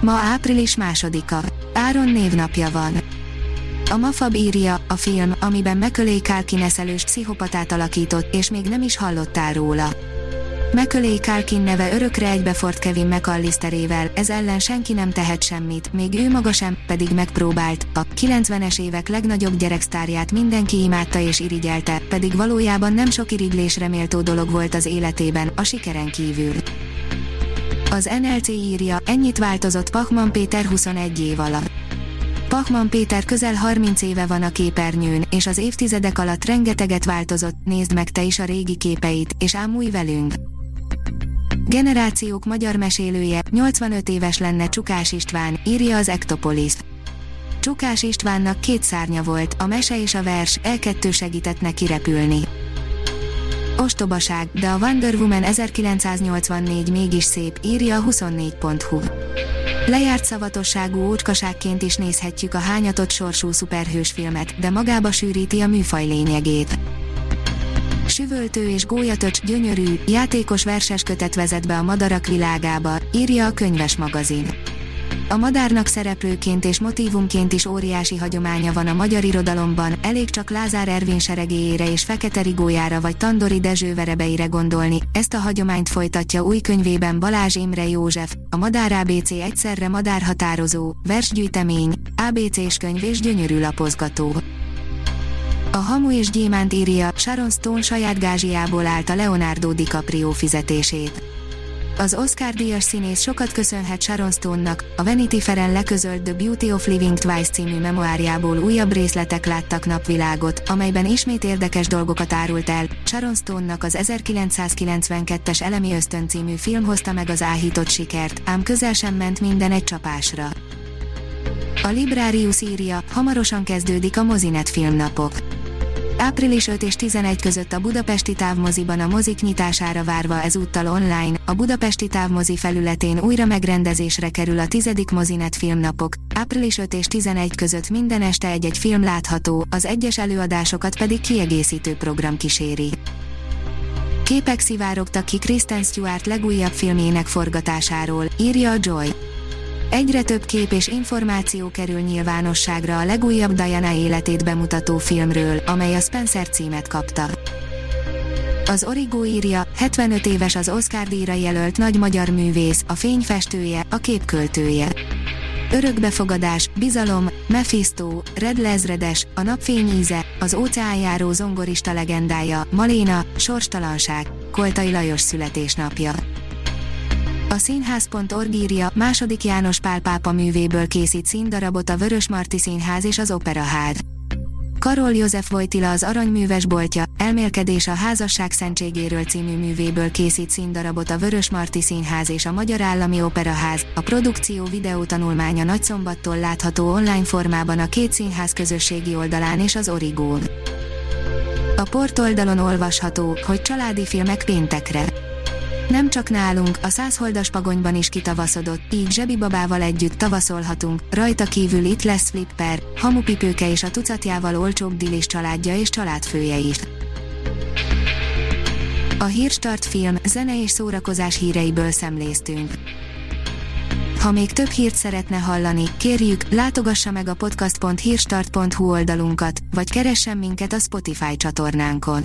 Ma április másodika. Áron névnapja van. A Mafab írja, a film, amiben Mekölé Kálkin eszelős pszichopatát alakított, és még nem is hallottál róla. Mekölé Kálkin neve örökre egybefort Kevin McAllisterével, ez ellen senki nem tehet semmit, még ő maga sem, pedig megpróbált. A 90-es évek legnagyobb gyereksztárját mindenki imádta és irigyelte, pedig valójában nem sok irigylésre méltó dolog volt az életében, a sikeren kívül. Az NLC írja, ennyit változott Pachman Péter 21 év alatt. Pachman Péter közel 30 éve van a képernyőn, és az évtizedek alatt rengeteget változott, nézd meg te is a régi képeit, és ámulj velünk! Generációk magyar mesélője, 85 éves lenne Csukás István, írja az Ektopolis. Csukás Istvánnak két szárnya volt, a mese és a vers, elkettő segített neki repülni. Ostobaság, de a Wonder Woman 1984 mégis szép, írja a 24.hu. Lejárt szavatosságú ócskaságként is nézhetjük a hányatott sorsú szuperhős filmet, de magába sűríti a műfaj lényegét. Süvöltő és gólyatöcs gyönyörű, játékos verses kötet vezet be a madarak világába, írja a könyves magazin. A madárnak szereplőként és motívumként is óriási hagyománya van a magyar irodalomban, elég csak Lázár Ervin seregéjére és Fekete Rigójára vagy Tandori Dezső verebeire gondolni, ezt a hagyományt folytatja új könyvében Balázs Imre József, a Madár ABC egyszerre madárhatározó, versgyűjtemény, ABC-s könyv és gyönyörű lapozgató. A Hamu és Gyémánt írja, Sharon Stone saját gázsiából állt a Leonardo DiCaprio fizetését. Az Oscar-díjas színész sokat köszönhet Sharon Stone-nak, a Vanity Fair-en leközölt The Beauty of Living Twice című memoárjából újabb részletek láttak napvilágot, amelyben ismét érdekes dolgokat árult el. Sharon Stone-nak az 1992-es Elemi Ösztön című film hozta meg az áhított sikert, ám közel sem ment minden egy csapásra. A Librarius írja, hamarosan kezdődik a Mozinet filmnapok Április 5 és 11 között a Budapesti Távmoziban a mozik nyitására várva ezúttal online, a Budapesti Távmozi felületén újra megrendezésre kerül a 10. Mozinet filmnapok, április 5 és 11 között minden este egy-egy film látható, az egyes előadásokat pedig kiegészítő program kíséri. Képek szivárogtak ki Kristen Stewart legújabb filmjének forgatásáról, írja a Joy. Egyre több kép és információ kerül nyilvánosságra a legújabb Diana életét bemutató filmről, amely a Spencer címet kapta. Az Origo írja, 75 éves az Oscar díjra jelölt nagy magyar művész, a fényfestője, a képköltője. Örökbefogadás, bizalom, Mephisto, Red Lezredes, a napfény íze, az óceánjáró zongorista legendája, Maléna, sorstalanság, Koltai Lajos születésnapja. A színház.org írja, második János Pál pápa művéből készít színdarabot a Vörös Marti Színház és az Operaház. Karol József Vojtila az Aranyműves boltja, Elmélkedés a házasság szentségéről című művéből készít színdarabot a Vörös Marti Színház és a Magyar Állami Operaház. A produkció videótanulmánya nagyszombattól látható online formában a két színház közösségi oldalán és az Origón. A portoldalon olvasható, hogy családi filmek péntekre nem csak nálunk, a százholdas pagonyban is kitavaszodott, így zsebibabával együtt tavaszolhatunk, rajta kívül itt lesz Flipper, hamupipőke és a tucatjával olcsóbb Dilis családja és családfője is. A Hírstart film, zene és szórakozás híreiből szemléztünk. Ha még több hírt szeretne hallani, kérjük, látogassa meg a podcast.hírstart.hu oldalunkat, vagy keressen minket a Spotify csatornánkon